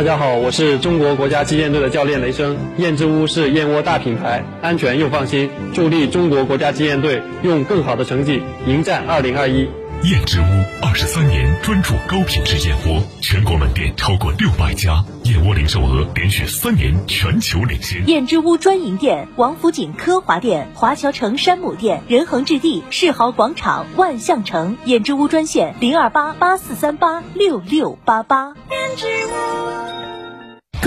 大家好，我是中国国家击剑队的教练雷声。燕之屋是燕窝大品牌，安全又放心，助力中国国家击剑队用更好的成绩迎战二零二一。燕之屋二十三年专注高品质燕窝，全国门店超过六百家，燕窝零售额连续三年全球领先。燕之屋专营店：王府井科华店、华侨城山姆店、仁恒置地、世豪广场、万象城。燕之屋专线：零二八八四三八六六八八。燕之屋。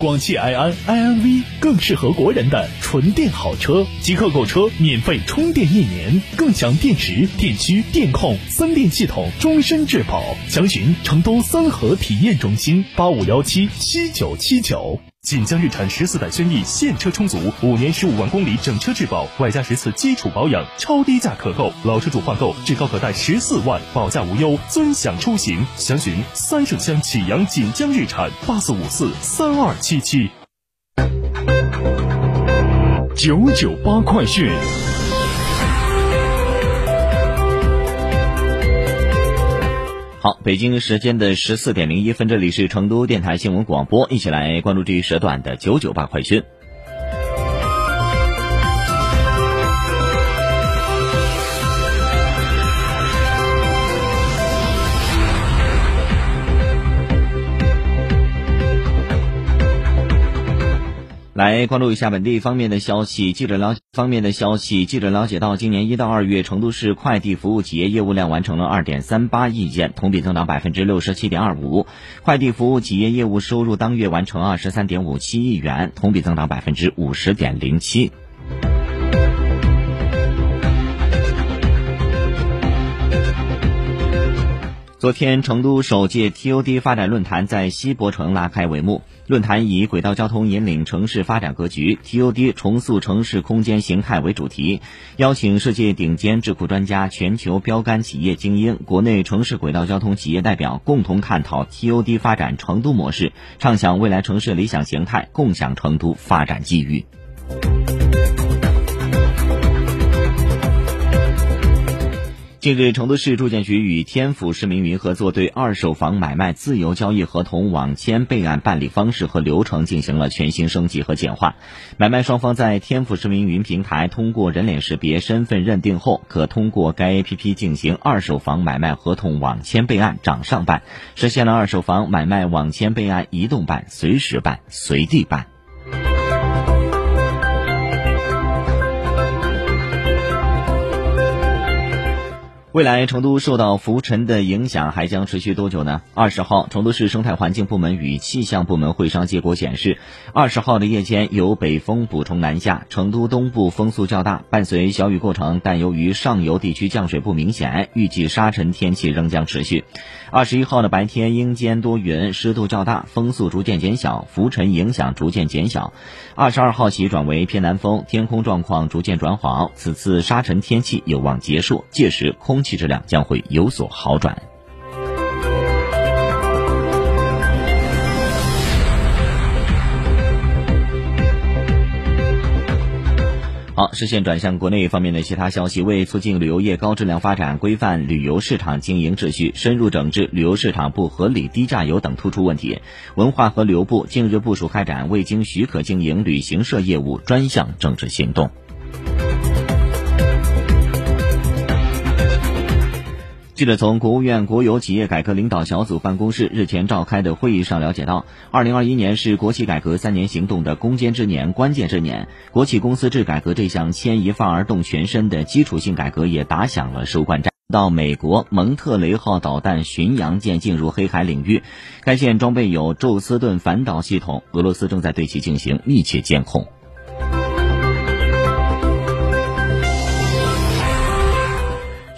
广汽埃安 iNV 更适合国人的纯电好车，即刻购车免费充电一年，更享电池、电驱、电控三电系统终身质保。详询成都三河体验中心八五幺七七九七九。锦江日产十四代轩逸现车充足，五年十五万公里整车质保，外加十次基础保养，超低价可购。老车主换购至高可贷十四万，保价无忧，尊享出行。详询三圣乡启阳锦江日产八四五四三二七七。九九八快讯。好，北京时间的十四点零一分，这里是成都电台新闻广播，一起来关注这一时段的九九八快讯。来关注一下本地方面的消息。记者了方面的消息，记者了解到，今年一到二月，成都市快递服务企业业务量完成了二点三八亿件，同比增长百分之六十七点二五。快递服务企业业务收入当月完成二十三点五七亿元，同比增长百分之五十点零七。昨天，成都首届 TOD 发展论坛在西博城拉开帷幕。论坛以“轨道交通引领城市发展格局，TOD 重塑城市空间形态”为主题，邀请世界顶尖智库专家、全球标杆企业精英、国内城市轨道交通企业代表共同探讨 TOD 发展成都模式，畅想未来城市理想形态，共享成都发展机遇。近日，成都市住建局与天府市民云合作，对二手房买卖自由交易合同网签备案办理方式和流程进行了全新升级和简化。买卖双方在天府市民云平台通过人脸识别身份认定后，可通过该 APP 进行二手房买卖合同网签备案掌上办，实现了二手房买卖网签备案移动办、随时办、随地办。未来成都受到浮尘的影响还将持续多久呢？二十号，成都市生态环境部门与气象部门会商结果显示，二十号的夜间有北风补充南下，成都东部风速较大，伴随小雨过程，但由于上游地区降水不明显，预计沙尘天气仍将持续。二十一号的白天阴间多云，湿度较大，风速逐渐减小，浮尘影响逐渐减小。二十二号起转为偏南风，天空状况逐渐转好，此次沙尘天气有望结束，届时空空气质量将会有所好转。好，视线转向国内方面的其他消息。为促进旅游业高质量发展，规范旅游市场经营秩序，深入整治旅游市场不合理低价游等突出问题，文化和旅游部近日部署开展未经许可经营旅行社业务专项整治行动。记者从国务院国有企业改革领导小组办公室日前召开的会议上了解到，二零二一年是国企改革三年行动的攻坚之年、关键之年，国企公司制改革这项牵一发而动全身的基础性改革也打响了收官战。到美国蒙特雷号导弹巡洋舰进入黑海领域，该舰装备有宙斯盾反导系统，俄罗斯正在对其进行密切监控。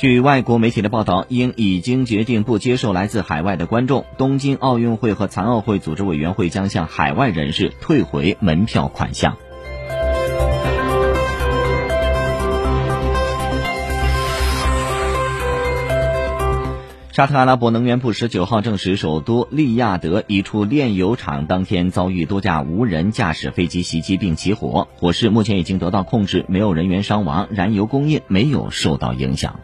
据外国媒体的报道，英已经决定不接受来自海外的观众。东京奥运会和残奥会组织委员会将向海外人士退回门票款项。沙特阿拉伯能源部十九号证实，首都利雅得一处炼油厂当天遭遇多架无人驾驶飞机袭击并起火，火势目前已经得到控制，没有人员伤亡，燃油供应没有受到影响。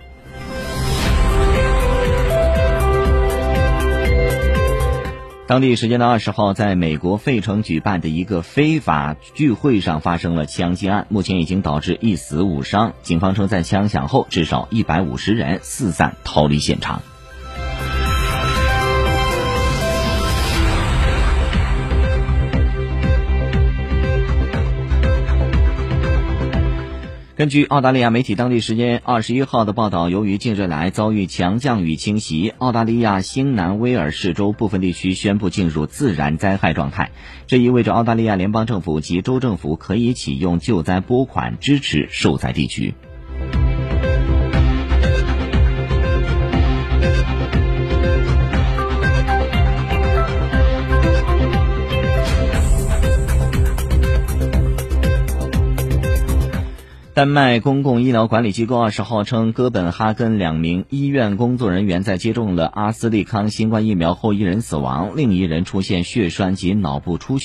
当地时间的二十号，在美国费城举办的一个非法聚会上发生了枪击案，目前已经导致一死五伤。警方称，在枪响后，至少一百五十人四散逃离现场。根据澳大利亚媒体当地时间二十一号的报道，由于近日来遭遇强降雨侵袭，澳大利亚新南威尔士州部分地区宣布进入自然灾害状态。这意味着澳大利亚联邦政府及州政府可以启用救灾拨款支持受灾地区。丹麦公共医疗管理机构二十号称，哥本哈根两名医院工作人员在接种了阿斯利康新冠疫苗后，一人死亡，另一人出现血栓及脑部出血。